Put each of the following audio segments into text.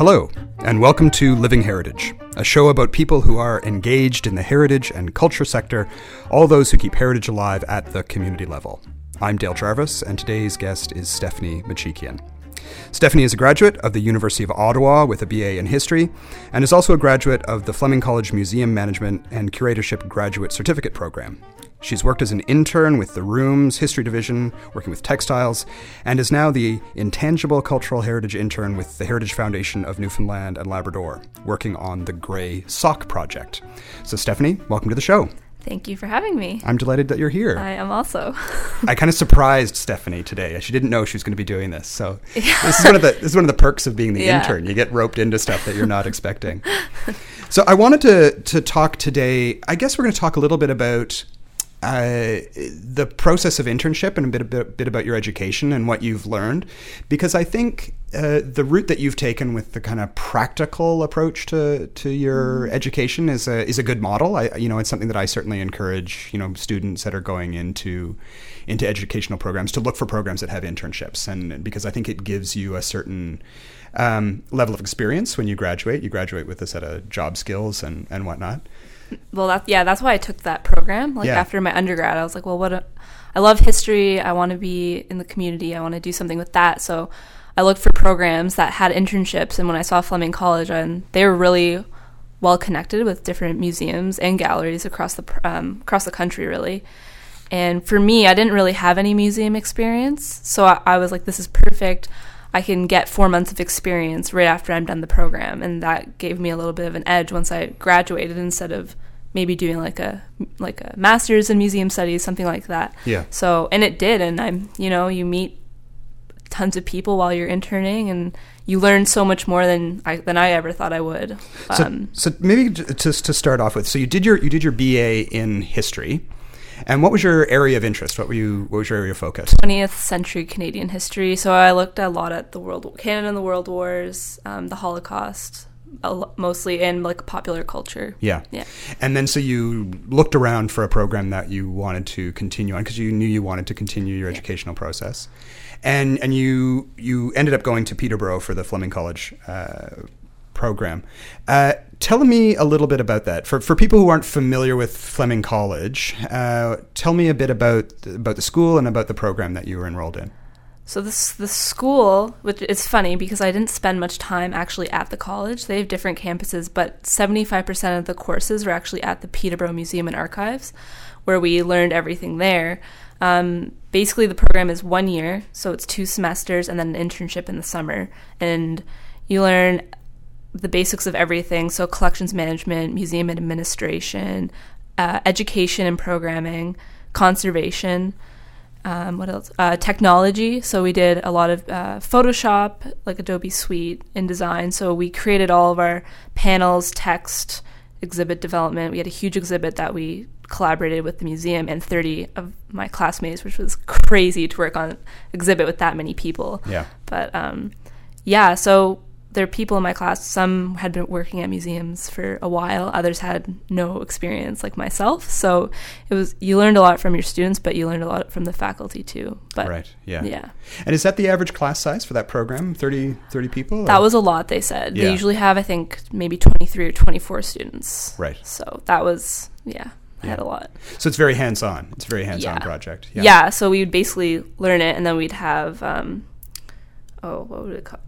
Hello, and welcome to Living Heritage, a show about people who are engaged in the heritage and culture sector, all those who keep heritage alive at the community level. I'm Dale Jarvis, and today's guest is Stephanie Machikian. Stephanie is a graduate of the University of Ottawa with a BA in history, and is also a graduate of the Fleming College Museum Management and Curatorship Graduate Certificate Program. She's worked as an intern with the Rooms History Division, working with textiles, and is now the Intangible Cultural Heritage Intern with the Heritage Foundation of Newfoundland and Labrador, working on the Grey Sock Project. So, Stephanie, welcome to the show. Thank you for having me. I'm delighted that you're here. I am also. I kind of surprised Stephanie today. She didn't know she was going to be doing this. So yeah. this is one of the this is one of the perks of being the yeah. intern. You get roped into stuff that you're not expecting. So I wanted to to talk today. I guess we're going to talk a little bit about uh, the process of internship and a bit, a bit, bit, about your education and what you've learned, because I think uh, the route that you've taken with the kind of practical approach to, to your mm. education is a is a good model. I you know it's something that I certainly encourage you know students that are going into into educational programs to look for programs that have internships, and because I think it gives you a certain um, level of experience when you graduate. You graduate with a set of job skills and and whatnot well, that yeah, that's why I took that program. Like yeah. after my undergrad, I was like, well, what? A, I love history. I want to be in the community. I want to do something with that. So I looked for programs that had internships, and when I saw Fleming College, and they were really well connected with different museums and galleries across the um, across the country, really. And for me, I didn't really have any museum experience, so I, I was like, this is perfect. I can get four months of experience right after I'm done the program, and that gave me a little bit of an edge once I graduated instead of maybe doing like a like a master's in museum studies, something like that. Yeah. So and it did, and I'm you know you meet tons of people while you're interning, and you learn so much more than I than I ever thought I would. Um, so, so maybe just to start off with, so you did your you did your BA in history. And what was your area of interest? What were you? What was your area of focus? 20th century Canadian history. So I looked a lot at the world, Canada and the World Wars, um, the Holocaust, mostly in like popular culture. Yeah. Yeah. And then so you looked around for a program that you wanted to continue on because you knew you wanted to continue your yeah. educational process, and and you you ended up going to Peterborough for the Fleming College uh, program. Uh, tell me a little bit about that. For, for people who aren't familiar with Fleming College, uh, tell me a bit about, about the school and about the program that you were enrolled in. So this the school, which is funny because I didn't spend much time actually at the college. They have different campuses, but 75% of the courses were actually at the Peterborough Museum and Archives, where we learned everything there. Um, basically, the program is one year, so it's two semesters and then an internship in the summer, and you learn the basics of everything. So, collections management, museum administration, uh, education and programming, conservation. Um, what else? Uh, technology. So we did a lot of uh, Photoshop, like Adobe Suite, InDesign. So we created all of our panels, text, exhibit development. We had a huge exhibit that we collaborated with the museum and 30 of my classmates, which was crazy to work on exhibit with that many people. Yeah. But um, yeah, so there are people in my class some had been working at museums for a while others had no experience like myself so it was you learned a lot from your students but you learned a lot from the faculty too but right yeah yeah and is that the average class size for that program 30 30 people or? that was a lot they said yeah. they usually have i think maybe 23 or 24 students right so that was yeah I yeah. had a lot. So it's very hands on. It's a very hands on yeah. project. Yeah. yeah. So we would basically learn it, and then we'd have, um, oh, what would it call?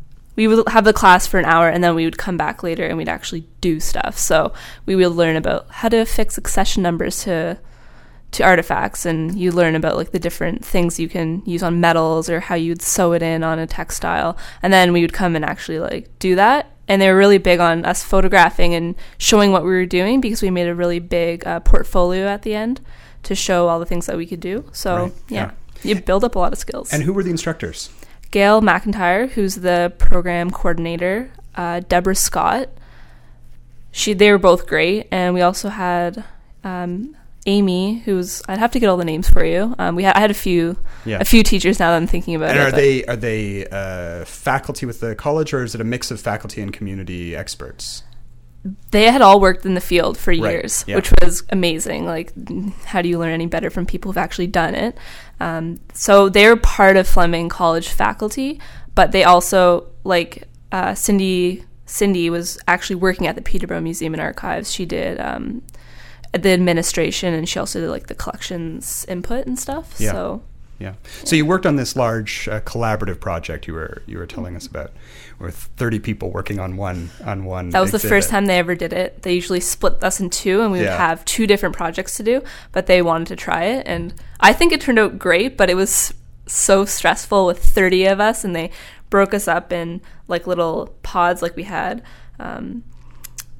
We would have the class for an hour and then we would come back later and we'd actually do stuff. So we would learn about how to fix accession numbers to to artifacts and you learn about like the different things you can use on metals or how you'd sew it in on a textile. And then we would come and actually like do that. And they were really big on us photographing and showing what we were doing because we made a really big uh, portfolio at the end to show all the things that we could do. So right. yeah, yeah, you build up a lot of skills. And who were the instructors? Gail McIntyre, who's the program coordinator, uh, Deborah Scott. She they were both great, and we also had um, Amy, who's I'd have to get all the names for you. Um, we had I had a few yeah. a few teachers now that I'm thinking about and it. are they are they uh, faculty with the college, or is it a mix of faculty and community experts? they had all worked in the field for years, right. yeah. which was amazing. Like, how do you learn any better from people who've actually done it? Um, so they're part of Fleming College faculty, but they also like uh, Cindy Cindy was actually working at the Peterborough Museum and Archives. She did um, the administration and she also did like the collections input and stuff. Yeah. So Yeah. So you worked on this large uh, collaborative project you were you were telling us about, with thirty people working on one on one. that was the first time they ever did it. They usually split us in two and we would Yeah. have two different projects to do, but they wanted to try it and I think it turned out great, but it was so stressful with 30 of us and they broke us up in like little pods like we had um,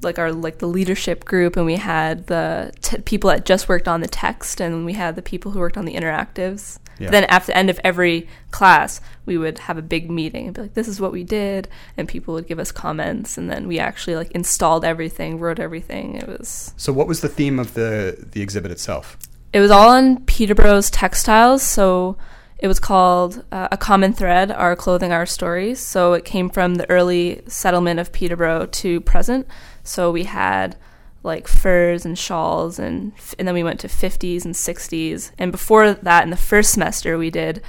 like our like the leadership group and we had the t- people that just worked on the text and we had the people who worked on the interactives Yeah. then at the end of every class we would have a big meeting and be like this is what we did and people would give us comments and then we actually like installed everything wrote everything it was So what was the theme of the the exhibit itself? it was all on Peterborough's textiles, so it was called uh, A Common Thread Our Clothing, Our Stories. So it came from the early settlement of Peterborough to present. So we had like furs and shawls, and, and then we went to 50s and 60s. And before that, in the first semester, we did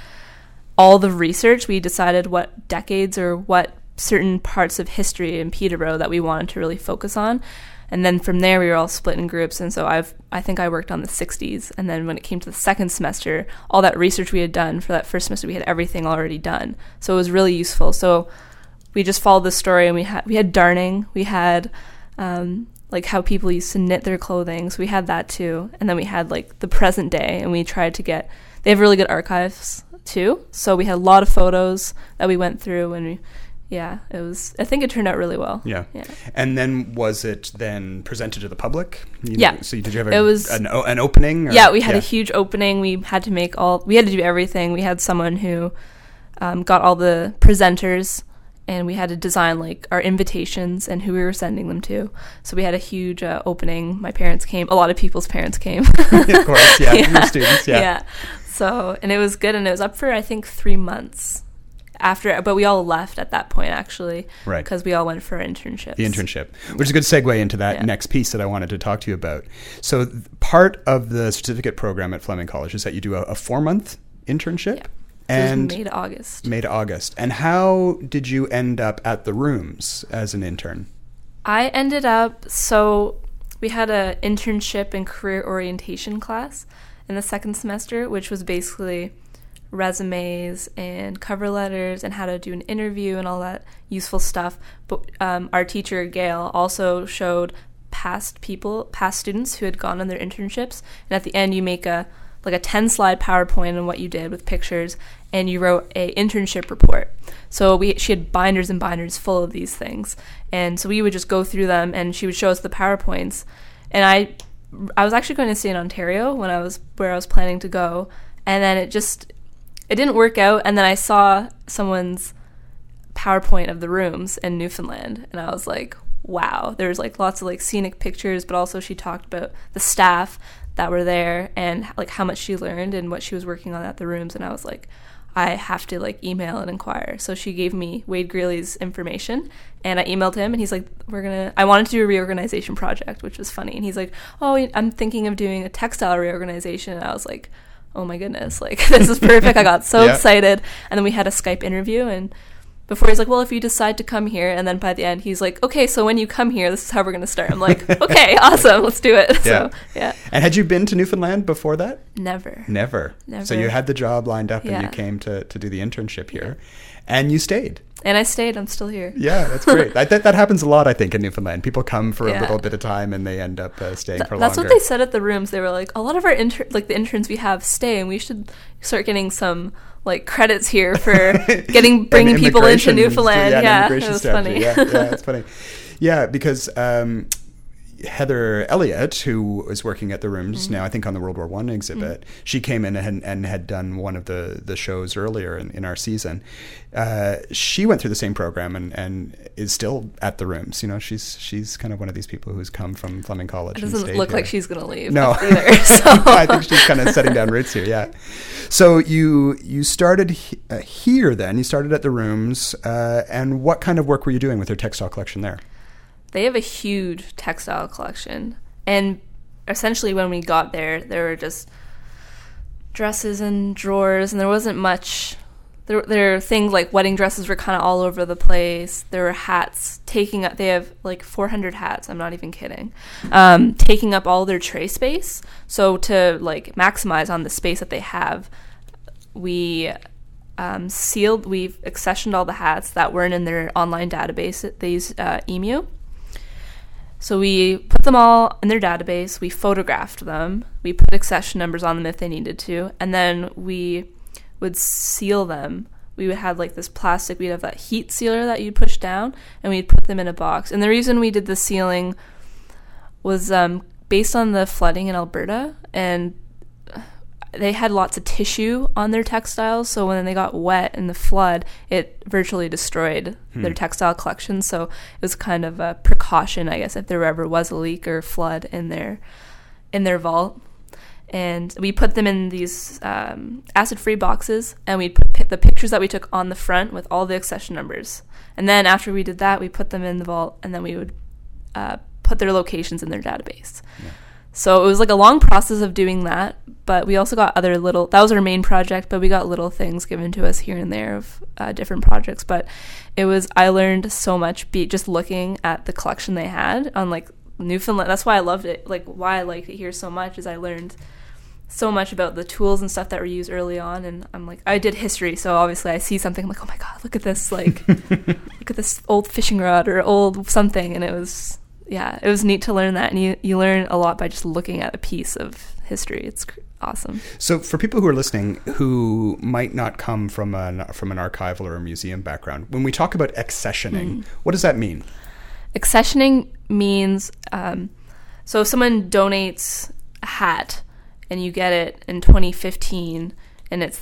all the research. We decided what decades or what certain parts of history in Peterborough that we wanted to really focus on. And then from there, we were all split in groups. And so I've, I think I worked on the 60s. And then when it came to the second semester, all that research we had done for that first semester, we had everything already done. So it was really useful. So we just followed the story and we had, we had darning, we had, um, like how people used to knit their clothing. So we had that too. And then we had like the present day and we tried to get, they have really good archives too. So we had a lot of photos that we went through and we, yeah, it was, I think it turned out really well. Yeah. Yeah. And then was it then presented to the public? You Yeah. So did you have a, It was- an, an opening? or- Yeah, we had a huge opening. We had to make all. We had to do everything. We had someone who um, got all the presenters, and we had to design like our invitations and who we were sending them to. So we had a huge uh, opening. My parents came. A lot of people's parents came. of course, yeah, your students, yeah. Yeah. So and it was good, and it was up for I think three months after. But we all left at that point actually, Right. Because we all went for internships. The internship, which is a good segue into that Yeah. next piece that I wanted to talk to you about. So, th- part of the certificate program at Fleming College is that you do a, a four month internship. Yeah. So it was And May to August. May to August. And how did you end up at the rooms as an intern? I ended up so we had an internship and career orientation class in the second semester, which was basically resumes and cover letters and how to do an interview and all that useful stuff. But um, our teacher Gail also showed past people, past students who had gone on their internships, and at the end you make a like a 10 slide PowerPoint on what you did with pictures and you wrote a internship report. So we she had binders and binders full of these things. And so we would just go through them and she would show us the PowerPoints. And I I was actually going to stay in Ontario when I was where I was planning to go and then it just it didn't work out and then I saw someone's PowerPoint of the rooms in Newfoundland and I was like, wow. There's like lots of like scenic pictures, but also she talked about the staff that were there and like how much she learned and what she was working on at the rooms and I was like I have to like email and inquire. So she gave me Wade Greeley's information and I emailed him and he's like we're to I wanted to do a reorganization project, which was funny. And he's like, "Oh, I'm thinking of doing a textile reorganization." And I was like, "Oh my goodness, like this is perfect." I got so Yeah. excited. And then we had a Skype interview and before he's like, well, if you decide to come here, and then by the end he's like, okay, so when you come here, this is how we're gonna start. I'm like, okay, awesome, let's do it. Yeah. So yeah, And had you been to Newfoundland before that? never. Never. Never. So you had the job lined up and you came to, to do the internship here. And you stayed. And I stayed. I'm still here. Yeah, that's great. I, that, that happens a lot, I think, in Newfoundland. People come for a little bit of time and they end up uh, staying Th- for that's longer. That's what they said at the rooms. They were like, a lot of our inter- like the interns we have stay, and we should start getting some like credits here for getting bringing people into Newfoundland. and Yeah, it was funny. Yeah, yeah, it's funny. Yeah, because um, Heather Elliott, who was working at the rooms Mm-hmm. now, I think on the World War One exhibit, she came in and, and had done one of the, the shows earlier in, in our season. Uh, she went through the same program and, and is still at the rooms. You know, she's she's kind of one of these people who's come from Fleming College. It doesn't look like she's gonna leave. No, either. So I think she's kind of setting down roots here. Yeah. So you you started he- uh, here then. You started at the rooms, uh, and what kind of work were you doing with your textile collection there? They have a huge textile collection and essentially when we got there there were just dresses and drawers and there wasn't much there, there are things like wedding dresses were kind of all over the place. There were hats taking up. They have like 400 hats. I'm not even kidding. Um, taking up all their tray space. So to like maximize on the space that they have, we um, sealed. We've accessioned all the hats that weren't in their online database. They use uh, Emu. So we put them all in their database. We photographed them. We put accession numbers on them if they needed to, and then we would seal them. We would have like this plastic, we'd have that heat sealer that you'd push down, and we'd put them in a box. And the reason we did the sealing was um, based on the flooding in Alberta, and they had lots of tissue on their textiles. So when they got wet in the flood, it virtually destroyed hmm. their textile collection. So it was kind of a precaution, I guess, if there ever was a leak or flood in their in their vault and we put them in these um, acid-free boxes, and we put the pictures that we took on the front with all the accession numbers. And then after we did that, we put them in the vault, and then we would uh, put their locations in their database. Yeah. So it was like a long process of doing that, but we also got other little. That was our main project, but we got little things given to us here and there of uh, different projects. But it was I learned so much be just looking at the collection they had on like Newfoundland. That's why I loved it. Like why I liked it here so much is I learned so much about the tools and stuff that were used early on and I'm like I did history so obviously I see something I'm like oh my god look at this like look at this old fishing rod or old something and it was yeah it was neat to learn that and you you learn a lot by just looking at a piece of history. It's awesome. So for people who are listening who might not come from an from an archival or a museum background when we talk about accessioning mm. what does that mean? Accessioning means um, so if someone donates a hat and you get it in 2015 and it's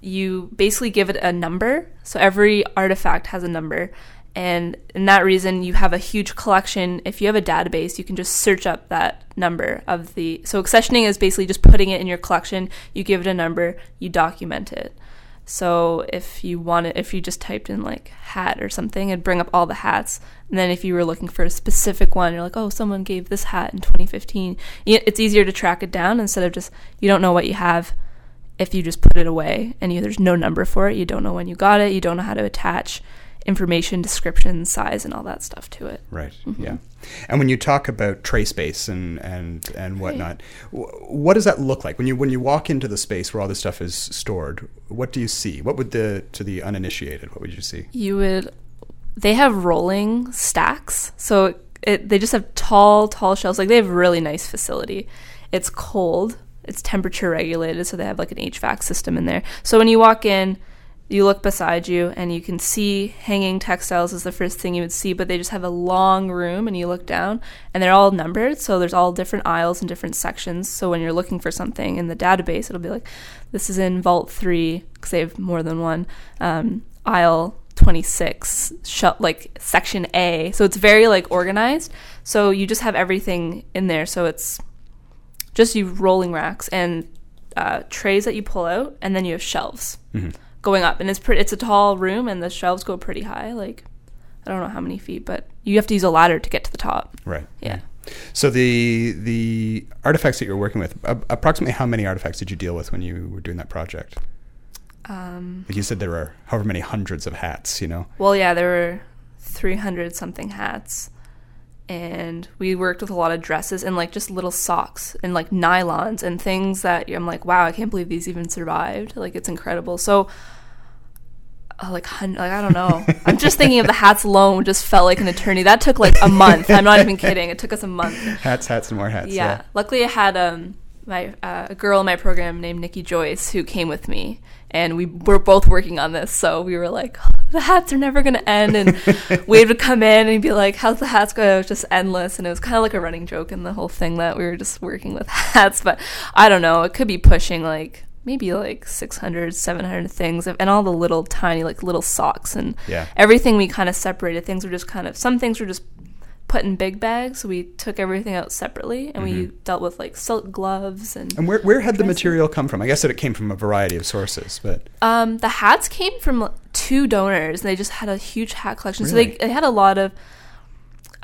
you basically give it a number. So every artifact has a number and in that reason you have a huge collection if you have a database you can just search up that number of the so accessioning is basically just putting it in your collection you give it a number you document it so if you wanted, if you just typed in like hat or something, it'd bring up all the hats. And then if you were looking for a specific one, you're like, oh, someone gave this hat in 2015. It's easier to track it down instead of just you don't know what you have. If you just put it away and you, there's no number for it, you don't know when you got it, you don't know how to attach information, description, size, and all that stuff to it. Right. Mm-hmm. Yeah. And when you talk about tray space and and and whatnot, what does that look like when you when you walk into the space where all this stuff is stored? What do you see? What would the to the uninitiated? What would you see? You would. They have rolling stacks, so it, they just have tall, tall shelves. Like they have a really nice facility. It's cold. It's temperature regulated, so they have like an HVAC system in there. So when you walk in, you look beside you and you can see hanging textiles is the first thing you would see but they just have a long room and you look down and they're all numbered so there's all different aisles and different sections. So when you're looking for something in the database it'll be like this is in vault 3 because they have more than one um, aisle 26 sh- like section a. So it's very like organized. So you just have everything in there. So it's just you rolling racks and uh, trays that you pull out and then you have shelves. Mm-hmm going up, and it's pretty. It's a tall room, and the shelves go pretty high. Like I don't know how many feet, but you have to use a ladder to get to the top. Right. Yeah. So the the artifacts that you're working with, approximately how many artifacts did you deal with when you were doing that project? Um, like you said, there were however many hundreds of hats. You know. Well, yeah, there were three hundred something hats, and we worked with a lot of dresses and like just little socks and like nylons and things that I'm like, wow, I can't believe these even survived. Like it's incredible. So uh, like, like I don't know. I'm just thinking of the hats alone just felt like an eternity. That took like a month. I'm not even kidding. It took us a month. Hats, hats, and more hats. Yeah. yeah. Luckily, I had um my uh, a girl in my program named Nikki Joyce who came with me, and we were both working on this. So we were like, oh, the hats are never going to end. And Wade would come in and be like, how's the hats going? It was just endless. And it was kind of like a running joke in the whole thing that we were just working with hats. But I don't know. It could be pushing like maybe like 600 700 things and all the little tiny like little socks and yeah. everything we kind of separated things were just kind of some things were just put in big bags. We took everything out separately, and mm-hmm. we dealt with like silk gloves and. And where where had the material come from? I guess that it came from a variety of sources, but. Um, the hats came from two donors. They just had a huge hat collection, really? so they they had a lot of.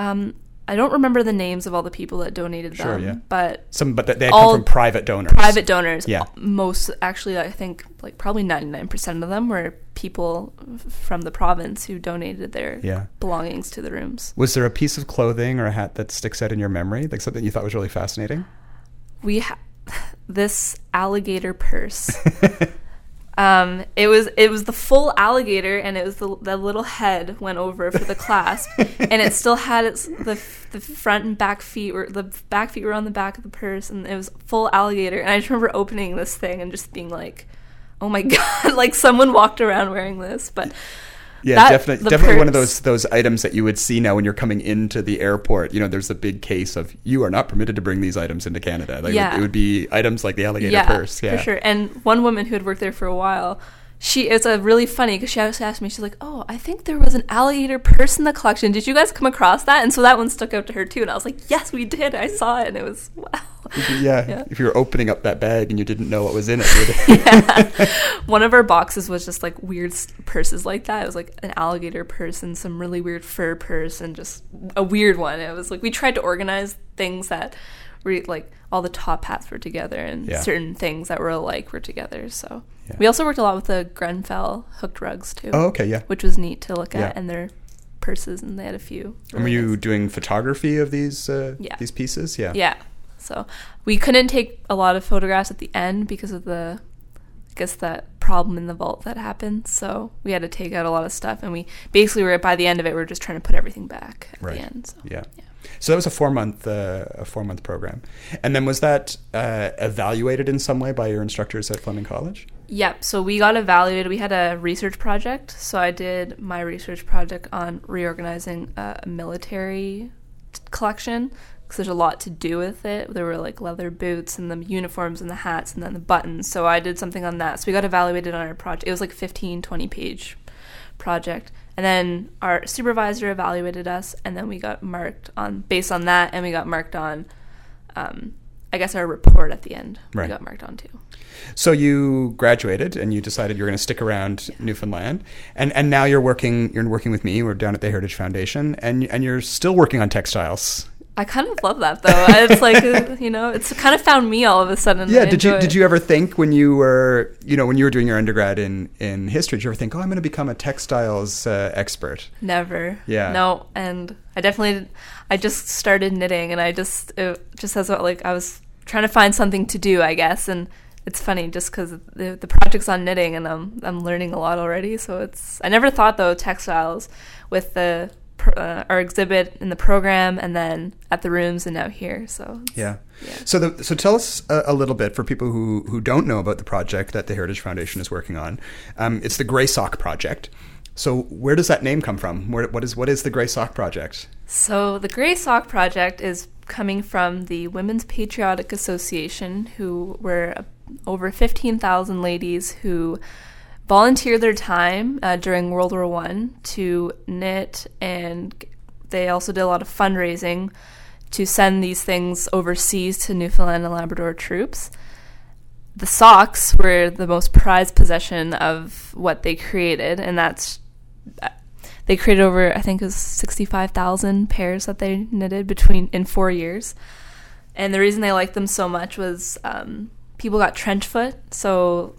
Um, I don't remember the names of all the people that donated them. Yeah. But some, but they had come from private donors. Private donors. Yeah. Most actually, I think like probably ninety nine percent of them were people from the province who donated their Yeah. belongings to the rooms. Was there a piece of clothing or a hat that sticks out in your memory, like something you thought was really fascinating? We ha- this alligator purse. Um, it was it was the full alligator, and it was the, the little head went over for the clasp, and it still had its the the front and back feet were the back feet were on the back of the purse, and it was full alligator. And I just remember opening this thing and just being like, "Oh my god!" like someone walked around wearing this, but. Yeah, That- definitely, the definitely one of those those items that you would see now when you're coming into the airport. You know, there's a big case of you are not permitted to bring these items into Canada. Like, Yeah. it would be items like the alligator yeah, purse. Yeah, for sure. And one woman who had worked there for a while, she it's a really funny because she actually asked me, she's like, "Oh, I think there was an alligator purse in the collection. Did you guys come across that?" And so that one stuck out to her too. And I was like, "Yes, we did. I saw it, and it was wow." Yeah, Yeah. if you were opening up that bag and you didn't know what was in it, yeah. One of our boxes was just like weird purses like that. It was like an alligator purse and some really weird fur purse and just a weird one. It was like we tried to organize things that were like all the top hats were together and Yeah. certain things that were alike were together. So Yeah. we also worked a lot with the Grenfell hooked rugs too, oh, okay, yeah. which was neat to look at and their purses and they had a few. And were you nice- doing photography of these uh, Yeah. these pieces? Yeah. Yeah. So we couldn't take a lot of photographs at the end because of the, I guess that problem in the vault that happened. So we had to take out a lot of stuff, and we basically were by the end of it, we are just trying to put everything back at Right. the end. So. Yeah. Yeah. So that was a four month uh, a four month program, and then was that uh, evaluated in some way by your instructors at Fleming College? Yep. So we got evaluated. We had a research project. So I did my research project on reorganizing a military collection because there's a lot to do with it. There were like leather boots and the uniforms and the hats and then the buttons. So I did something on that. So we got evaluated on our project. It was like 15, 20 page project. And then our supervisor evaluated us, and then we got marked on based on that, and we got marked on, um, I guess our report at the end. Right. We got marked on too. So you graduated and you decided you're going to stick around Newfoundland, and and now you're working you're working with me. We're down at the Heritage Foundation, and and you're still working on textiles. I kind of love that though. It's like uh, you know, it's kind of found me all of a sudden. Yeah. Did you enjoy did you ever think when you were you know when you were doing your undergrad in in history, did you ever think, oh, I'm going to become a textiles uh, expert? Never. Yeah. No, and I definitely, I just started knitting, and I just it just as like I was trying to find something to do, I guess, and it's funny just because the the project's on knitting, and I'm I'm learning a lot already. So it's I never thought though textiles with the uh, our exhibit in the program, and then at the rooms, and now here. So Yeah. Yeah. So the, so tell us a, a little bit for people who who don't know about the project that the Heritage Foundation is working on. Um, it's the Grey Sock Project. So where does that name come from? Where, what is what is the Grey Sock Project? So the Grey Sock Project is coming from the Women's Patriotic Association, who were uh, over 15,000 ladies who volunteered their time uh, during World War One to knit, and they also did a lot of fundraising to send these things overseas to Newfoundland and Labrador troops. The socks were the most prized possession of what they created, and that's they created over I think it was sixty five thousand pairs that they knitted between in four years. And the reason they liked them so much was um, people got trench foot, so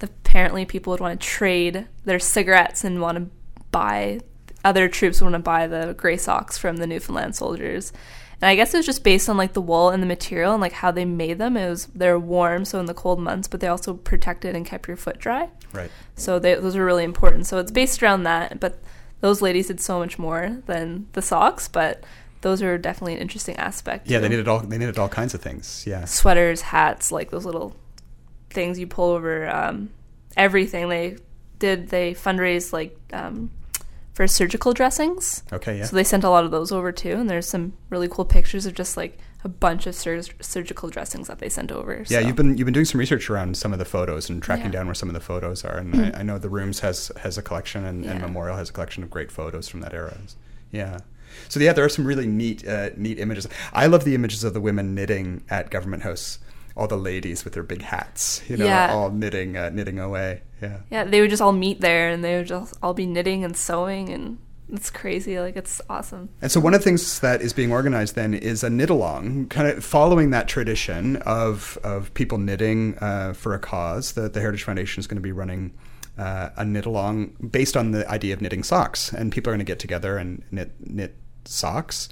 apparently people would want to trade their cigarettes and want to buy other troops would want to buy the gray socks from the Newfoundland soldiers. And I guess it was just based on like the wool and the material and like how they made them. It was they're warm, so in the cold months, but they also protected and kept your foot dry. Right. So they, those are really important. So it's based around that, but those ladies did so much more than the socks. But those are definitely an interesting aspect. Yeah, they needed all they needed all kinds of things. Yeah. sweaters, hats, like those little things you pull over. Um, everything they did, they fundraised like um, for surgical dressings. Okay. Yeah. So they sent a lot of those over too, and there's some really cool pictures of just like a bunch of sur- surgical dressings that they sent over. Yeah, so. you've been you've been doing some research around some of the photos and tracking Yeah. down where some of the photos are, and I, I know the Rooms has has a collection, and, and Memorial has a collection of great photos from that era. Yeah, so yeah, there are some really neat uh, neat images. I love the images of the women knitting at Government House. All the ladies with their big hats, you know, Yeah. all knitting uh, knitting away. Yeah. Yeah, they would just all meet there, and they would just all be knitting and sewing, and it's crazy. Like it's awesome. And so one of the things that is being organized then is a knit along, kind of following that tradition of of people knitting uh, for a cause. The, the Heritage Foundation is going to be running uh, a knit along based on the idea of knitting socks, and people are going to get together and knit knit socks.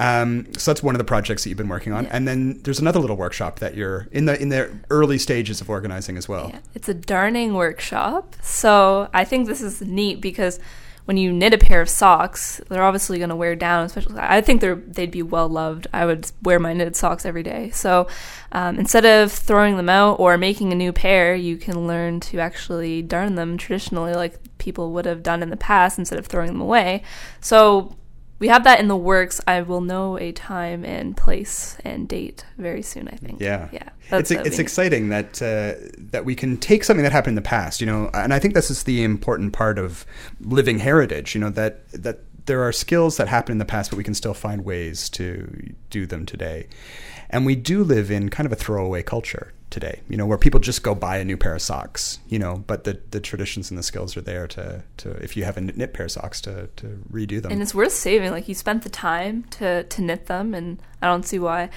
Um, so that's one of the projects that you've been working on, yeah. and then there's another little workshop that you're in the in the early stages of organizing as well. Yeah. It's a darning workshop, so I think this is neat because when you knit a pair of socks, they're obviously going to wear down. Especially, I think they're they'd be well loved. I would wear my knitted socks every day. So um, instead of throwing them out or making a new pair, you can learn to actually darn them traditionally, like people would have done in the past, instead of throwing them away. So we have that in the works. I will know a time and place and date very soon. I think. Yeah, yeah. It's it's exciting that uh, that we can take something that happened in the past, you know, and I think this is the important part of living heritage. You know that that there are skills that happened in the past, but we can still find ways to do them today. And we do live in kind of a throwaway culture today, you know, where people just go buy a new pair of socks, you know, but the, the traditions and the skills are there to, to if you have a knit pair of socks to, to redo them. And it's worth saving. Like you spent the time to, to knit them and I don't see why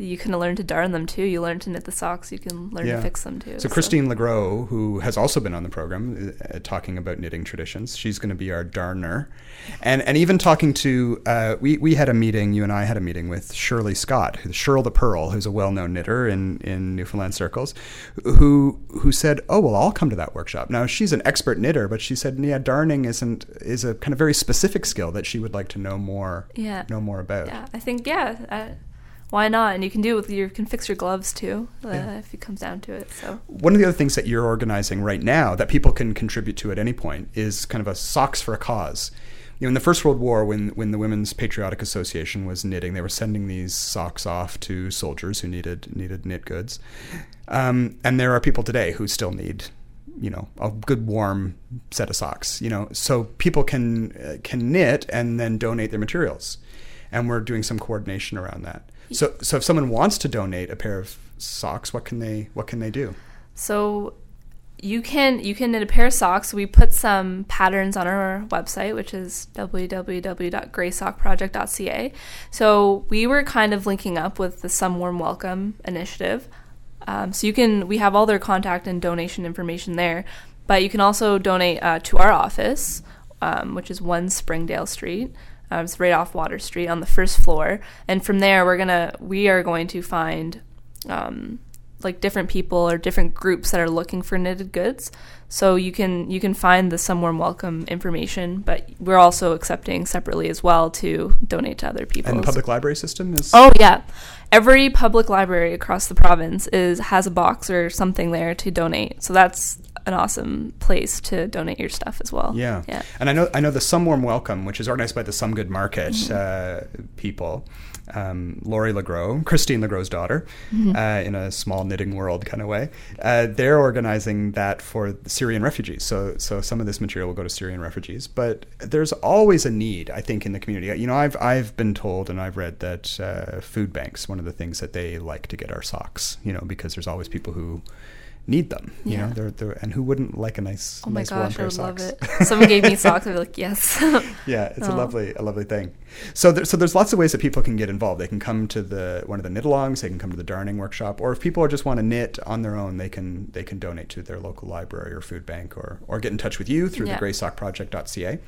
you can learn to darn them too. You learn to knit the socks. You can learn yeah. to fix them too. So, so. Christine LeGrow, who has also been on the program uh, talking about knitting traditions, she's going to be our darner, and and even talking to uh, we we had a meeting. You and I had a meeting with Shirley Scott, who's Shirl the Pearl, who's a well known knitter in in Newfoundland circles, who who said, "Oh well, I'll come to that workshop." Now she's an expert knitter, but she said, "Yeah, darning isn't is a kind of very specific skill that she would like to know more. Yeah. know more about." Yeah, I think yeah. Uh, why not? And you can do it with your can fix your gloves too, uh, yeah. if it comes down to it. So one of the other things that you're organizing right now that people can contribute to at any point is kind of a socks for a cause. You know, in the First World War, when when the Women's Patriotic Association was knitting, they were sending these socks off to soldiers who needed needed knit goods, um, and there are people today who still need you know a good warm set of socks you know so people can uh, can knit and then donate their materials and we're doing some coordination around that so, so if someone wants to donate a pair of socks, what can they what can they do? So you can you can knit a pair of socks. We put some patterns on our website, which is www.graysockproject.ca. So we were kind of linking up with the Some Warm Welcome initiative. Um, so you can we have all their contact and donation information there, but you can also donate uh, to our office, um, which is one Springdale Street. Um, it's right off Water Street on the first floor, and from there we're gonna we are going to find um, like different people or different groups that are looking for knitted goods. So you can you can find the Some Warm Welcome information, but we're also accepting separately as well to donate to other people. And the public library system is Oh yeah. Every public library across the province is has a box or something there to donate. So that's an awesome place to donate your stuff as well. Yeah, yeah. And I know I know the Some Warm Welcome, which is organized by the Some Good Market mm-hmm. uh, people. Um, Laurie LeGrow, Christine LeGrow's daughter, mm-hmm. uh, in a small knitting world kind of way. Uh, they're organizing that for Syrian refugees. So, so some of this material will go to Syrian refugees. But there's always a need, I think, in the community. You know, I've I've been told and I've read that uh, food banks, one of the things that they like to get are socks. You know, because there's always people who need them. You yeah. know, they're, they're and who wouldn't like a nice, oh my nice gosh, warm pair I of socks? love it. Someone gave me socks, I'd be like, yes. yeah, it's oh. a lovely, a lovely thing. So, there, so there's lots of ways that people can get involved. They can come to the one of the knit alongs. They can come to the darning workshop, or if people just want to knit on their own, they can they can donate to their local library or food bank, or or get in touch with you through yeah. the graysockproject.ca.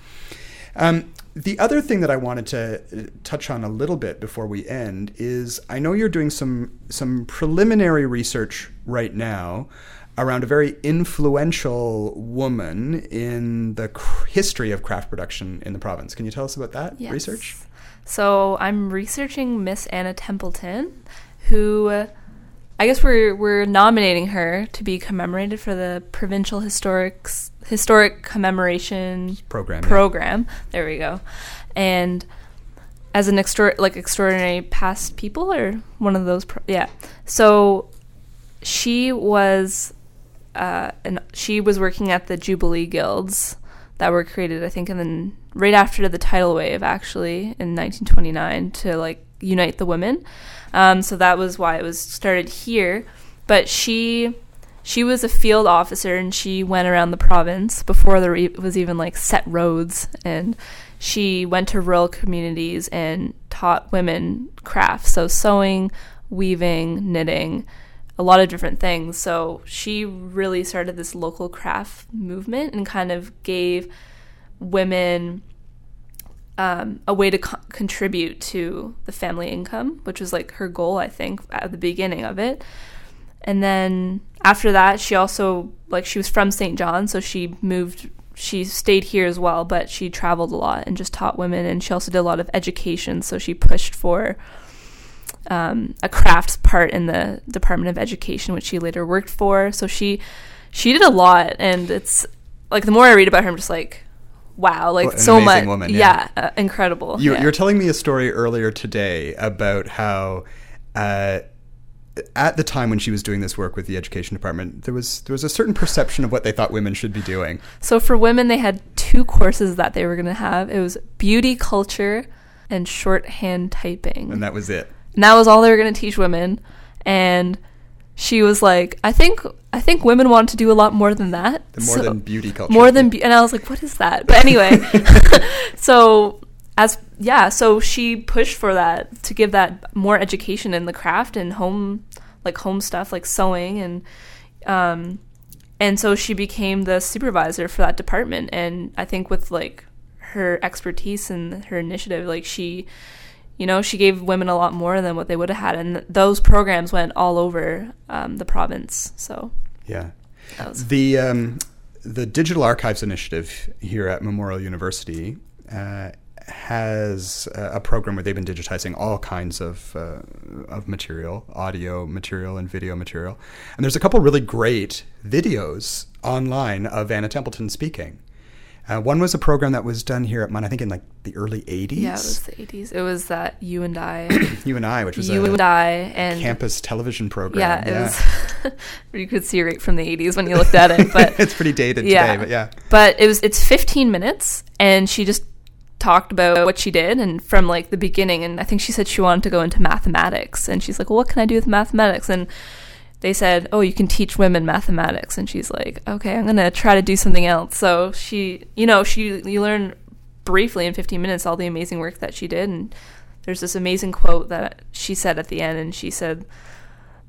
Um, the other thing that I wanted to uh, touch on a little bit before we end is I know you're doing some some preliminary research right now around a very influential woman in the history of craft production in the province. Can you tell us about that yes. research? So I'm researching Miss Anna Templeton, who uh, I guess we're we're nominating her to be commemorated for the provincial historic historic commemoration program. Program. Yeah. There we go. And as an extra like extraordinary past people or one of those pro- yeah. So she was uh, and she was working at the Jubilee Guilds that were created, I think, and then right after the tidal wave, actually in 1929, to like unite the women. Um, so that was why it was started here. But she she was a field officer and she went around the province before there was even like set roads and she went to rural communities and taught women crafts so sewing weaving knitting a lot of different things. So she really started this local craft movement and kind of gave women um, a way to co- contribute to the family income, which was like her goal, I think, at the beginning of it. And then after that, she also, like, she was from St. John, so she moved, she stayed here as well, but she traveled a lot and just taught women. And she also did a lot of education, so she pushed for um, a crafts part in the Department of Education, which she later worked for. So she, she did a lot, and it's like the more I read about her, I'm just like, wow, like so much. Woman, yeah, yeah uh, incredible. You, yeah. You're telling me a story earlier today about how. Uh, at the time when she was doing this work with the education department, there was there was a certain perception of what they thought women should be doing. So for women, they had two courses that they were going to have. It was beauty culture and shorthand typing, and that was it. And that was all they were going to teach women. And she was like, I think I think women want to do a lot more than that. more so, than beauty culture. More than be- and I was like, what is that? But anyway, so as yeah, so she pushed for that to give that more education in the craft and home like home stuff like sewing and um and so she became the supervisor for that department and I think with like her expertise and her initiative like she you know, she gave women a lot more than what they would have had, and th- those programs went all over um, the province. So yeah, the um, the Digital Archives Initiative here at Memorial University. Uh, has a program where they've been digitizing all kinds of uh, of material, audio material and video material. And there's a couple really great videos online of Anna Templeton speaking. Uh, one was a program that was done here at MUN, I think in like the early 80s. Yeah, it was the 80s. It was that You and I. you and I, which was You and I and campus television program. Yeah, it yeah. was. you could see right from the 80s when you looked at it, but it's pretty dated yeah. today, but yeah. But it was it's 15 minutes and she just talked about what she did and from like the beginning and I think she said she wanted to go into mathematics and she's like, "Well, what can I do with mathematics?" and they said, "Oh, you can teach women mathematics," and she's like, "Okay, I'm gonna try to do something else." So she, you know, she you learn briefly in 15 minutes all the amazing work that she did, and there's this amazing quote that she said at the end, and she said,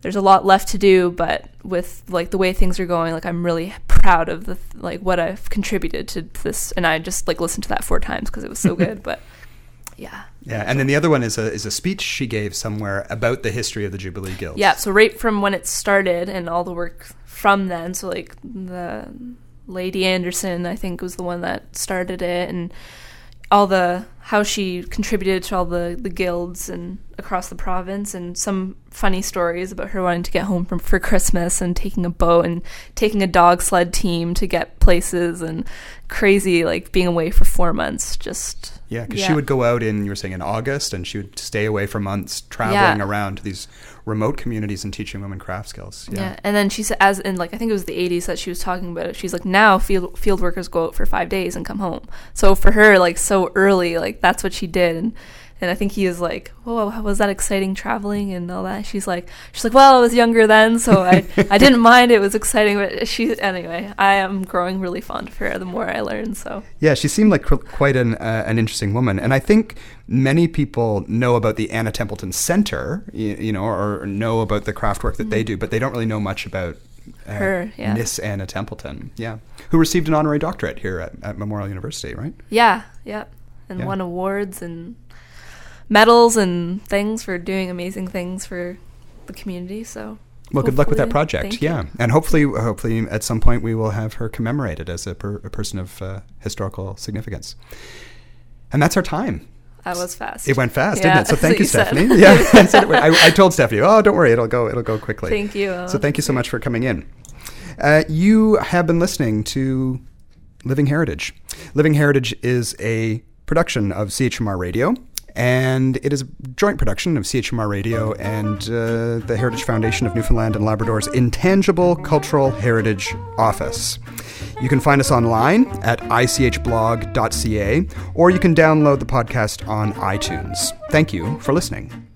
"There's a lot left to do, but with like the way things are going, like I'm really proud of the like what I've contributed to this." And I just like listened to that four times because it was so good, but yeah. Yeah, and then the other one is a is a speech she gave somewhere about the history of the Jubilee Guild. Yeah, so right from when it started and all the work from then, so like the Lady Anderson, I think was the one that started it, and all the how she contributed to all the the guilds and across the province, and some funny stories about her wanting to get home from for Christmas and taking a boat and taking a dog sled team to get places and crazy like being away for four months just yeah, because yeah. she would go out in you were saying in August, and she would stay away for months, traveling yeah. around to these remote communities and teaching women craft skills. Yeah. yeah. and then she said, as in like I think it was the '80s that she was talking about it. She's like, now field field workers go out for five days and come home. So for her, like so early, like that's what she did, and and I think he is like, "Oh, was that exciting traveling and all that?" She's like, "She's like, well, I was younger then, so I I didn't mind. It was exciting." But she anyway, I am growing really fond of her the more I learn. So yeah, she seemed like quite an uh, an interesting woman, and I think many people know about the Anna Templeton Center, you, you know, or, know about the craft work that mm-hmm. they do, but they don't really know much about uh, her, yeah. Miss Anna Templeton, yeah, who received an honorary doctorate here at, at Memorial University, right? Yeah, yeah, and yeah. won awards and medals and things for doing amazing things for the community. So well, good luck with that project. Yeah, and hopefully, hopefully, at some point, we will have her commemorated as a, per, a person of uh, historical significance. And that's our time. That was fast. It went fast, yeah, didn't it? So thank you, Stephanie. Said. yeah, I, said I, I, told Stephanie, "Oh, don't worry, it'll go, it'll go quickly." Thank you. So thank you so much for coming in. Uh, you have been listening to Living Heritage. Living Heritage is a production of CHMR Radio and it is a joint production of CHMR Radio and uh, the Heritage Foundation of Newfoundland and Labrador's Intangible Cultural Heritage Office. You can find us online at ichblog.ca, or you can download the podcast on iTunes. Thank you for listening.